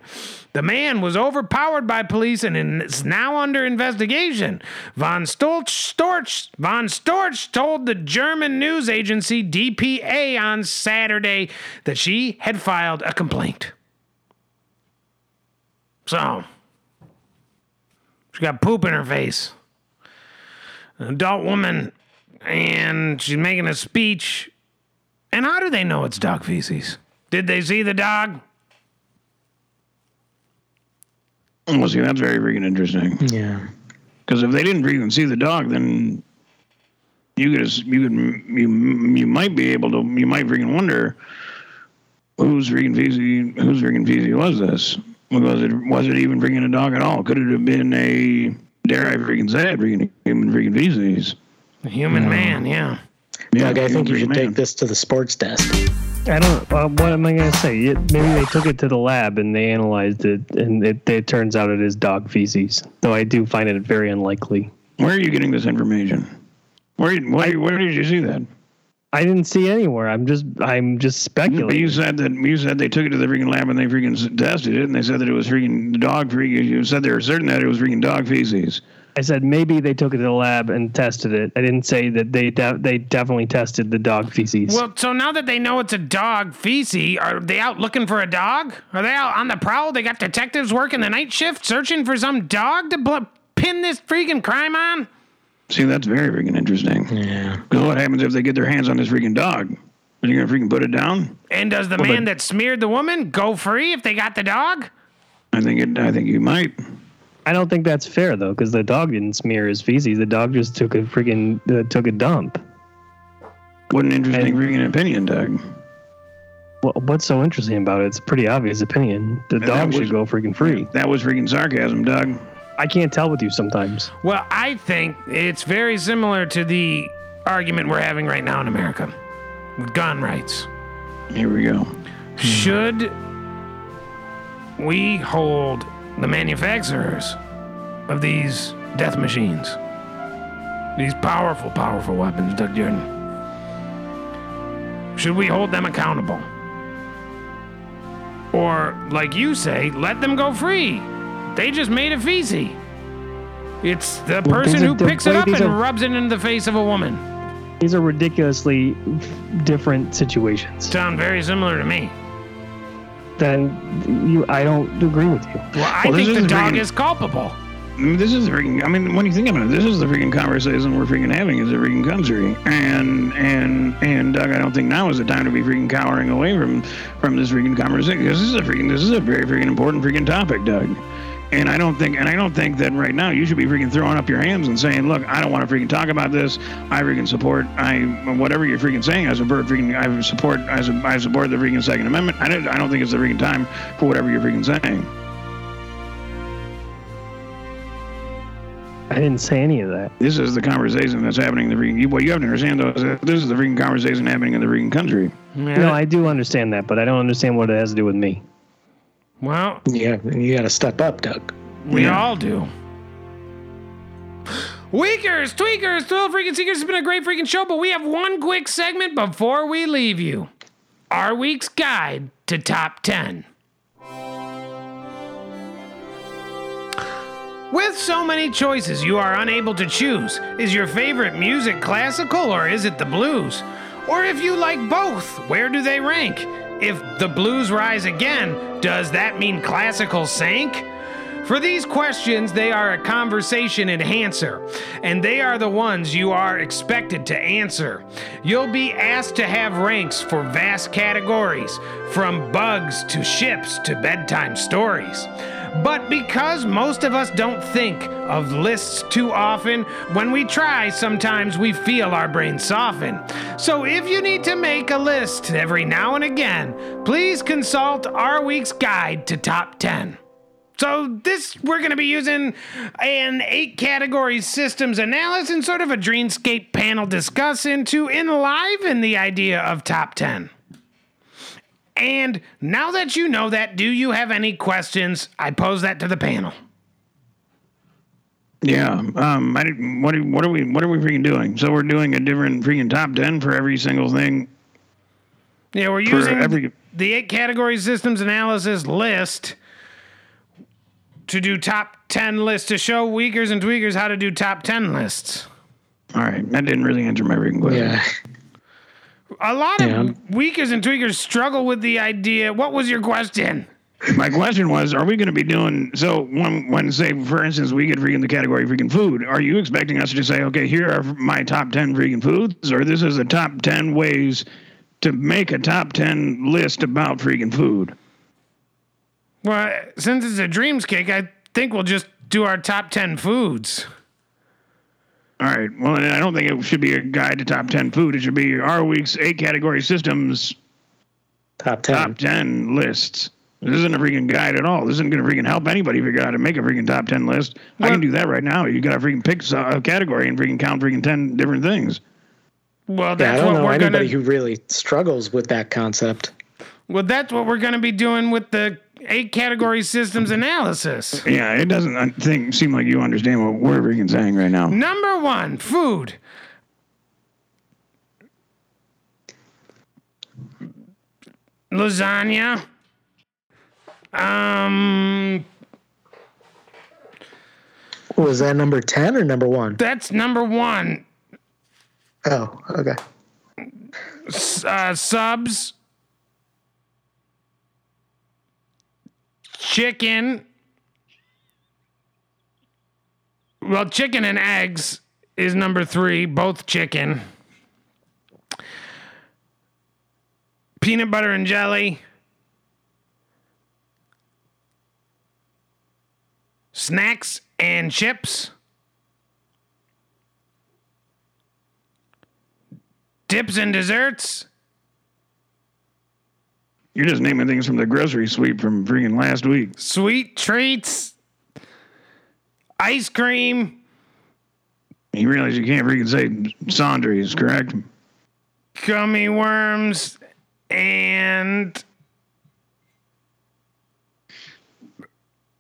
The man was overpowered by police and is now under investigation. Von Stolz, Storch, von Storch told the German news agency DPA on Saturday that she had filed a complaint. So, she got poop in her face. An adult woman, and she's making a speech. And how do they know it's dog feces? Did they see the dog? Well, see, that's very freaking interesting. Yeah. Because if they didn't freaking see the dog, then you could you could you you might be able to you might freaking wonder who's freaking feces who's freaking feces was this? Was it was it even freaking a dog at all? Could it have been a dare I freaking say it freaking human freaking feces? A human man, yeah. Yeah, Doug, I think you should freaking take this to the sports desk. I don't. Uh, what am I gonna say? It, maybe they took it to the lab and they analyzed it, and it, it turns out it is dog feces. Though I do find it very unlikely. Where are you getting this information? Where where, where did you see that? I didn't see anywhere. I'm just. I'm just But you said that you said they took it to the freaking lab and they freaking tested it and they said that it was freaking dog freaking. You said they were certain that it was freaking dog feces. I said maybe they took it to the lab and tested it. I didn't say that they de- they definitely tested the dog feces. Well, so now that they know it's a dog feces, are they out looking for a dog? Are they out on the prowl? They got detectives working the night shift searching for some dog to bl- pin this freaking crime on? See, that's very freaking interesting. Yeah. Because what happens if they get their hands on this freaking dog? Are you gonna freaking put it down? And does the Well, man that smeared the woman go free if they got the dog? I think it. I think you might. I don't think that's fair though, because the dog didn't smear his feces. The dog just took a freaking uh, took a dump. What an interesting And- freaking opinion, Doug. Well, what's so interesting about it? It's a pretty obvious opinion. The that dog was- should go freaking free. That was freaking sarcasm, Doug. I can't tell with you sometimes. Well, I think it's very similar to the argument we're having right now in America with gun rights. Here we go. Should we hold the manufacturers of these death machines, these powerful, powerful weapons, Doug Jordan, should we hold them accountable? Or, like you say, let them go free? They just made a feces. It's the Well, person these are who picks it up and are- rubs it into the face of a woman. These are ridiculously different situations. Sound very similar to me. Then you, I don't agree with you. Well, I Well, think the is dog freaking- is culpable. This is the freaking. I mean, when you think about it, this is the freaking conversation we're freaking having as a freaking country. And and and Doug, I don't think now is the time to be freaking cowering away from from this freaking conversation because this is a freaking this is a very freaking important freaking topic, Doug. And I don't think and I don't think that right now you should be freaking throwing up your hands and saying, look, I don't want to freaking talk about this. I freaking support I whatever you're freaking saying. I support freaking I support I, su- I support the freaking Second Amendment. I don't I don't think it's the freaking time for whatever you're freaking saying. I didn't say any of that. This is the conversation that's happening in the freaking. What you have to understand though is that this is the freaking conversation happening in the freaking country. No, I do understand that, but I don't understand what it has to do with me. Well, Yeah, you got to step up, Doug. we Yeah. all do. Weakers, tweakers, thrill freaking seekers. It's been a great freaking show, but we have one quick segment before we leave you. Our week's guide to top 10. With so many choices, you are unable to choose. Is your favorite music classical or is it the blues? Or if you like both, where do they rank? If the blues rise again, does that mean classical sank? For these questions, they are a conversation enhancer, and they are the ones you are expected to answer. You'll be asked to have ranks for vast categories, from bugs to ships to bedtime stories. But because most of us don't think of lists too often, when we try, sometimes we feel our brains soften. So if you need to make a list every now and again, please consult our week's guide to top 10. So this we're going to be using an eight category systems analysis and sort of a dreamscape panel discussion to enliven the idea of top 10. And now that you know that, do you have any questions? I pose that to the panel. Yeah. Um. I what are, what are we what are we freaking doing? So we're doing a different freaking top ten for every single thing. Yeah, we're using every- the eight category systems analysis list to do top 10 lists to show weakers and tweakers how to do top 10 lists. All right. That didn't really answer my freaking question. Yeah. A lot of Yeah. weakers and tweakers struggle with the idea. What was your question? My question was, are we going to be doing so when when say for instance we get freaking the category freaking food? Are you expecting us to say, okay, here are my top ten freaking foods, or this is the top ten ways to make a top ten list about freaking food? Well, since it's a dreams cake, I think we'll just do our top 10 foods. All right. Well, then I don't think it should be a guide to top ten food. It should be our week's eight category systems Top 10. top ten lists. This isn't a freaking guide at all. This isn't going to freaking help anybody figure out how to make a freaking top ten list. I can do that right now. You got to freaking pick a category and freaking count freaking ten different things. Well, Yeah, I that's don't what know we're anybody gonna. who really struggles with that concept. Well, that's what we're gonna be doing with the eight category systems analysis. Yeah, it doesn't I think seem like you understand what we're freaking saying right now. Number one, food. Lasagna. Um, Was that number 10 or number 1? that's number one. Oh, okay. S- Uh, subs. Chicken. Well, chicken and eggs is number three, both chicken. Peanut butter and jelly. Snacks and chips. Dips and desserts. You're just naming things from the grocery sweep from freaking last week. Sweet treats. Ice cream. You realize you can't freaking say Sandries, correct? Gummy worms. And.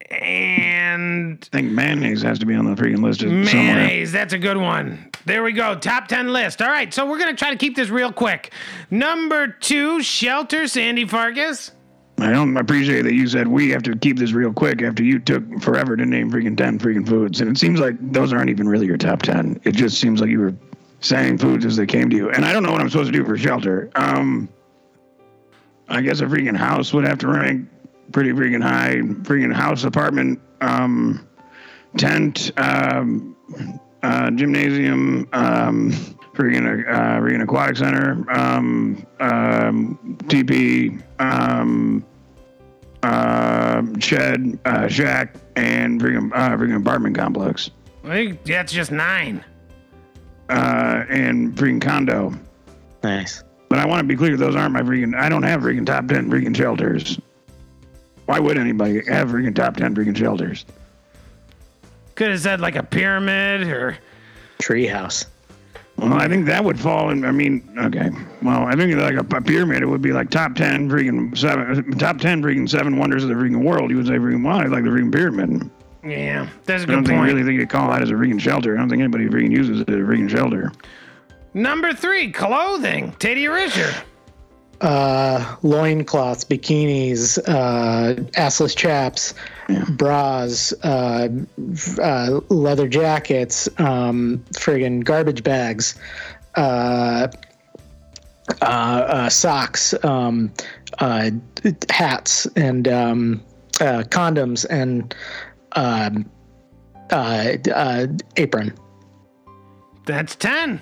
And I think mayonnaise has to be on the freaking list somewhere. mayonnaise. That's a good one. There we go. Top 10 list. All right. So we're going to try to keep this real quick. Number two, shelter, Sandy Fargus. I don't appreciate that you said we have to keep this real quick after you took forever to name freaking 10 freaking foods. And it seems like those aren't even really your top 10. It just seems like you were saying foods as they came to you. And I don't know what I'm supposed to do for shelter. Um, I guess a freaking house would have to rank pretty freaking high. Freaking house, apartment, um, tent, um, uh, gymnasium, um, freaking, uh, freaking aquatic center, um, um, TP, um, uh, shed, uh, shack, and freaking, uh, freaking apartment complex, I think that's just nine. uh, and freaking condo. Nice. But I want to be clear, those aren't my freaking. I don't have freaking top ten freaking shelters. Why would anybody have freaking top ten freaking shelters? Could have said like a pyramid or. Treehouse. Well, I think that would fall in. I mean, okay. Well, I think like a, a pyramid, it would be like top ten freaking seven, top ten freaking seven wonders of the freaking world. You would say freaking well, I like the freaking pyramid. Yeah, that's a I don't good think point. really think you call that as a freaking shelter. I don't think anybody freaking uses it as a freaking shelter. Number three, clothing. Taddea Richard. Uh, loincloths, bikinis, uh, assless chaps, bras, uh, uh, leather jackets, um, friggin' garbage bags, uh, uh, uh, socks, um, uh, hats, and um, uh, condoms, and um, uh, uh, apron. That's 10.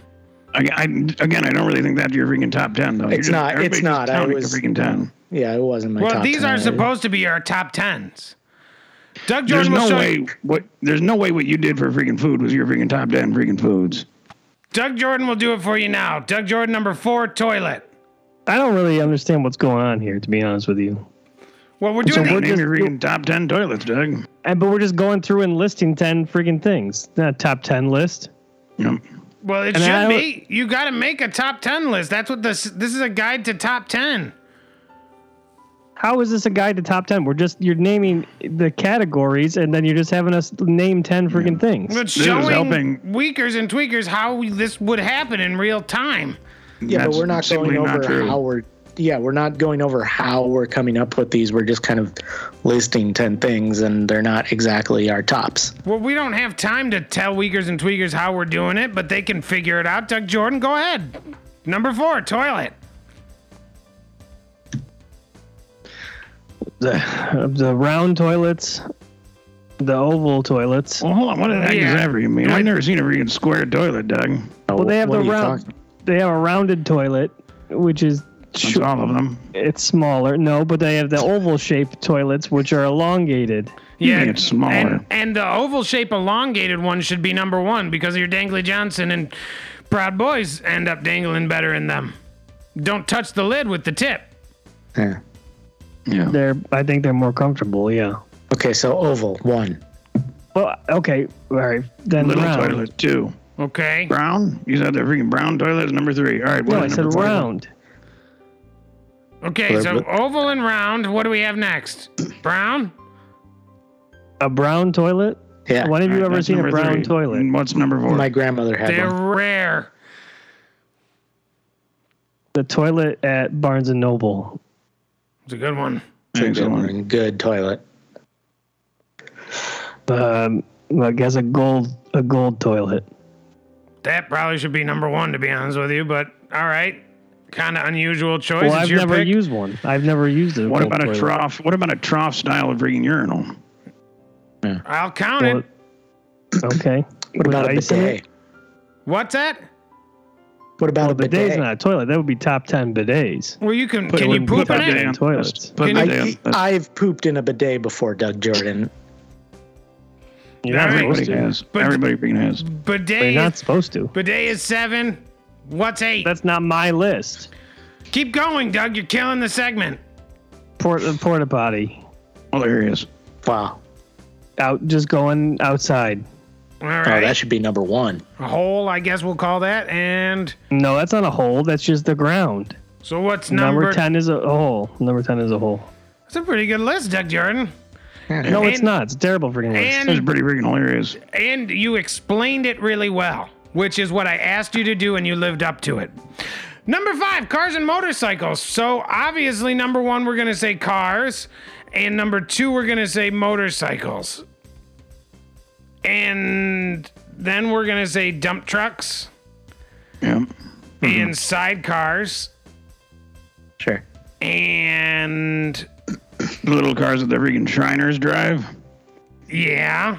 I, I, again, I don't really think that's your freaking top ten though. You're It's just- not- it's everybody's not. I counting was- freaking ten. Yeah, it wasn't my Well, top these 10. are supposed to be our top 10s. Doug There's Jordan will no show way what. There's no way what you did for freaking food was your freaking top ten freaking foods. Doug Jordan will do it for you now. Doug Jordan, number four, toilet. I don't really understand what's going on here, to be honest with you. Well, we're doing. So doing we're the, Name just- your freaking top ten toilets, Doug. And but we're just going through and listing ten freaking things. Not top ten list. Yep. Well, it And should I be. You got to make a top 10 list. That's what this this is a guide to top 10. How is this a guide to top ten? We're just you're naming the categories and then you're just having us name ten freaking things. But This is showing helping. weakers and tweakers how this would happen in real time. Yeah, That's but we're not going over true. how we're. Yeah, we're not going over how we're coming up with these. We're just kind of listing ten things, and they're not exactly our tops. Well, we don't have time to tell weakers and tweakers how we're doing it, but they can figure it out. Doug Jordan, go ahead. Number four, toilet. The, the round toilets, the oval toilets. Well, hold on. What the heck Yeah. does that freaking mean? I've never seen a freaking square toilet, Doug. Well, they have What the round. talking- They have a rounded toilet, which is That's sh- all of them. it's smaller. No, but they have the oval shaped toilets, which are elongated. Yeah, it's smaller. And, and the oval shape elongated one should be number one because your Dangly Johnson and Proud Boys end up dangling better in them. Don't touch the lid with the tip. Yeah. Yeah. They're, I think they're more comfortable. Yeah. Okay, so oval one. Well, okay, all right. Then Little round. toilet two. Okay. Brown. You said the freaking brown toilet is number three. All right. No, I said round. four? Round. Okay, so oval and round. What do we have next? *clears throat* Brown? A brown toilet. Yeah, When have All you right, ever seen a brown three. toilet? And what's number four? my grandmother had They're one. rare. The toilet at Barnes and Noble. It's a good one. Excellent. Good toilet. Um, I guess a gold a gold toilet. That probably should be number one, to be honest with you, but all right. Kind of unusual choice. Well, I've never pick. used one. I've never used a What about a toilet. trough? What about a trough style of freaking urinal? I'll count Well, it. Okay. *clears throat* What With about a ice in it? bidet? What's that? What about Well, a a bidet's bidet? not a toilet. That would be top ten bidets. Well, you can. Put can you poop in that it? Toilets. Put Can that you- down. I, That's- I've pooped in a bidet before, Doug Jordan. You're not All right. supposed Everybody to. has. But- Everybody freaking has. Bidet. You're not supposed to. bidet is seven. What's eight? That's not my list. Keep going, Doug. You're killing the segment. Port uh, porta potty. Oh, there he is. Wow. Out, just going outside. All Oh, that should be number one. a hole, I guess we'll call that. And No, that's not a hole. That's just the ground. so what's Number, number? ten is a hole. Number ten is a hole. That's a pretty good list, Doug Jordan. No, it's not. It's a terrible freaking list. That's And pretty freaking hilarious. and you explained it really well, which is what I asked you to do, and you lived up to it. Number five, cars and motorcycles. So obviously, number one, we're gonna say cars, and number two, we're gonna say motorcycles, and then we're gonna say dump trucks Yeah. and mm-hmm. sidecars Sure. and little cars that the freaking Shriners drive. yeah,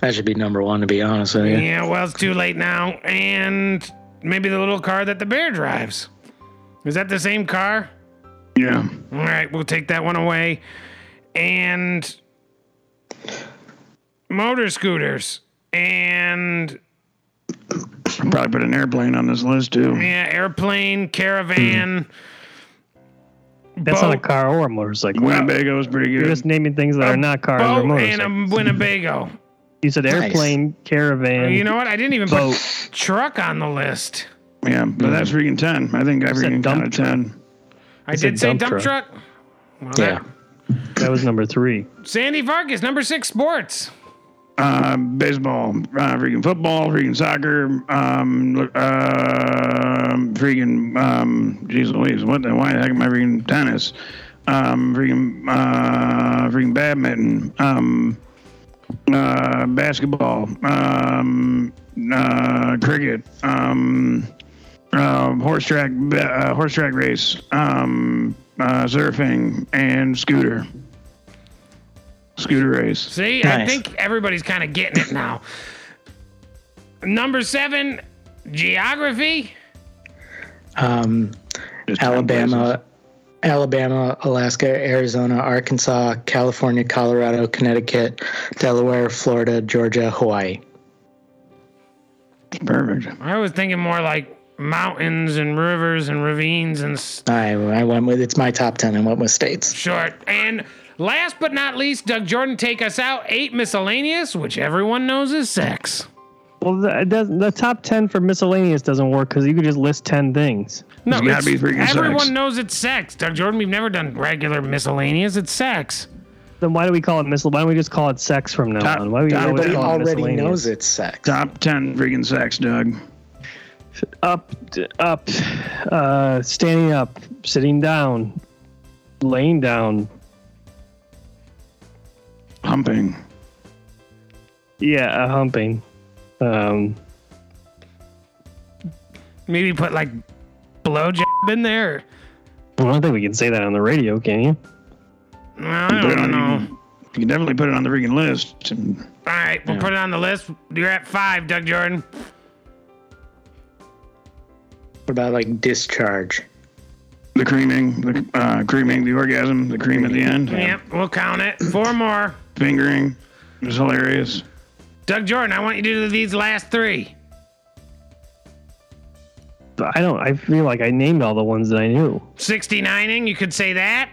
That should be number one, to be honest with you. yeah. Well, it's too late now, and maybe the little car that the bear drives. Is that the same car? Yeah. All right, we'll take that one away. And motor scooters and I'll probably put an airplane on this list too. yeah, airplane, caravan. Hmm. That's not a car or a motorcycle. Winnebago is pretty good. You're just naming things that are not cars or boat and a Winnebago. You said airplane, caravan. You know what? I didn't even Boat. put truck on the list. Yeah, but that's freaking ten. I think I said freaking dump counted truck. ten. I said did say dump dump truck. truck. Well, Yeah. that was number three. Sandy Vargas, number six, sports. Uh, baseball, uh, freaking football, freaking soccer, um, uh, freaking, um, jeez Louise, what the, why the heck am I freaking tennis? Um, freaking, uh, freaking badminton, um, uh, basketball, um, uh, cricket, um, uh, horse track, uh, horse track race, um, uh, surfing, and scooter. Scooter race. See, I think everybody's kind of getting it now. Number seven, geography. Um, Alabama, Alabama, Alaska, Arizona, Arkansas, California, Colorado, Connecticut, Delaware, Florida, Georgia, Hawaii. places. Perfect. I was thinking more like mountains and rivers and ravines and s- I, I went with it's my top ten. I went with states. short. And last but not least, Doug Jordan, take us out. Eight miscellaneous, which everyone knows is sex. Well, the, doesn't, the top 10 for miscellaneous doesn't work because you could just list 10 things. No, It's it's- be everyone sex. knows it's sex. Doug Jordan, we've never done regular miscellaneous. It's sex. Then why do we call it miscel? Why don't we just call it sex from now Top- on? Why do we always Everybody call it already knows it's sex. Top ten freaking sex, Doug. Up, up, uh, standing up, sitting down, laying down. Humping. Yeah, uh, humping. Um, Maybe put like blowjob in there. I don't think we can say that on the radio, can you? I Put it don't on- know. You can definitely put it on the freaking list. And All right, we'll Yeah. put it on the list. You're at five, Doug Jordan. What about like discharge? the creaming, the uh, creaming, the orgasm, the cream at the end, Yep, we'll count it. Four more. fingering. It was hilarious. Doug Jordan, I want you to do these last three. I don't. I feel like I named all the ones that I knew. 69ing, you could say that.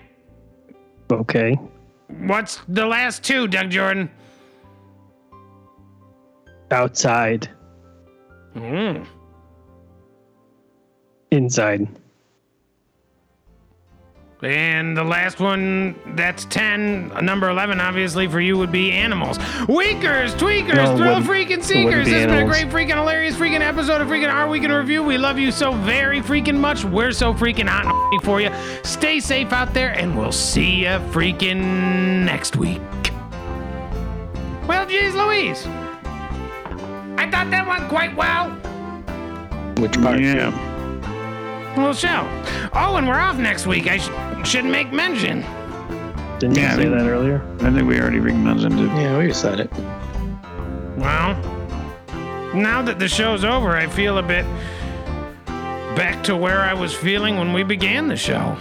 Okay. What's the last two, Doug Jordan? Outside, Mm. inside. And the last one, that's 10. Number 11, obviously, for you would be animals. Weakers, tweakers, No, it thrill freaking seekers. be This has been a great, freaking, hilarious, freaking episode of freaking Our Week in Review. We love you so very freaking much. We're so freaking hot and *laughs* for you. Stay safe out there, and we'll see you freaking next week. Well, geez, Louise. I thought that went quite well. Which part? Yeah. Well, show. Oh, and we're off next week. I sh- should make mention. Didn't Yeah, I you say mean- that earlier? I think we already freaking mentioned it. Yeah, we said it. Well, now that the show's over, I feel a bit back to where I was feeling when we began the show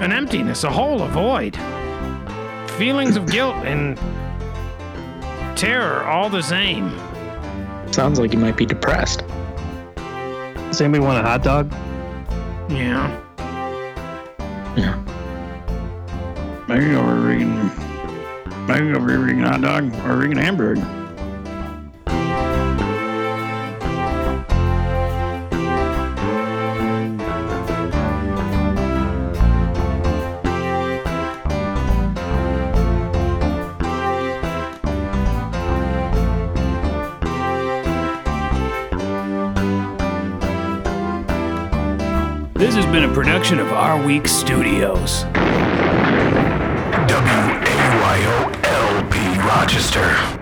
an emptiness, a hole, a void. Feelings of guilt *laughs* and terror, all the same. Sounds like you might be depressed. Does anybody want a hot dog? Yeah. Yeah. I can go for a freaking. I can go for a freaking hot dog or freaking hamburger. has been a production of Our Week Studios. WAYOLP Rochester.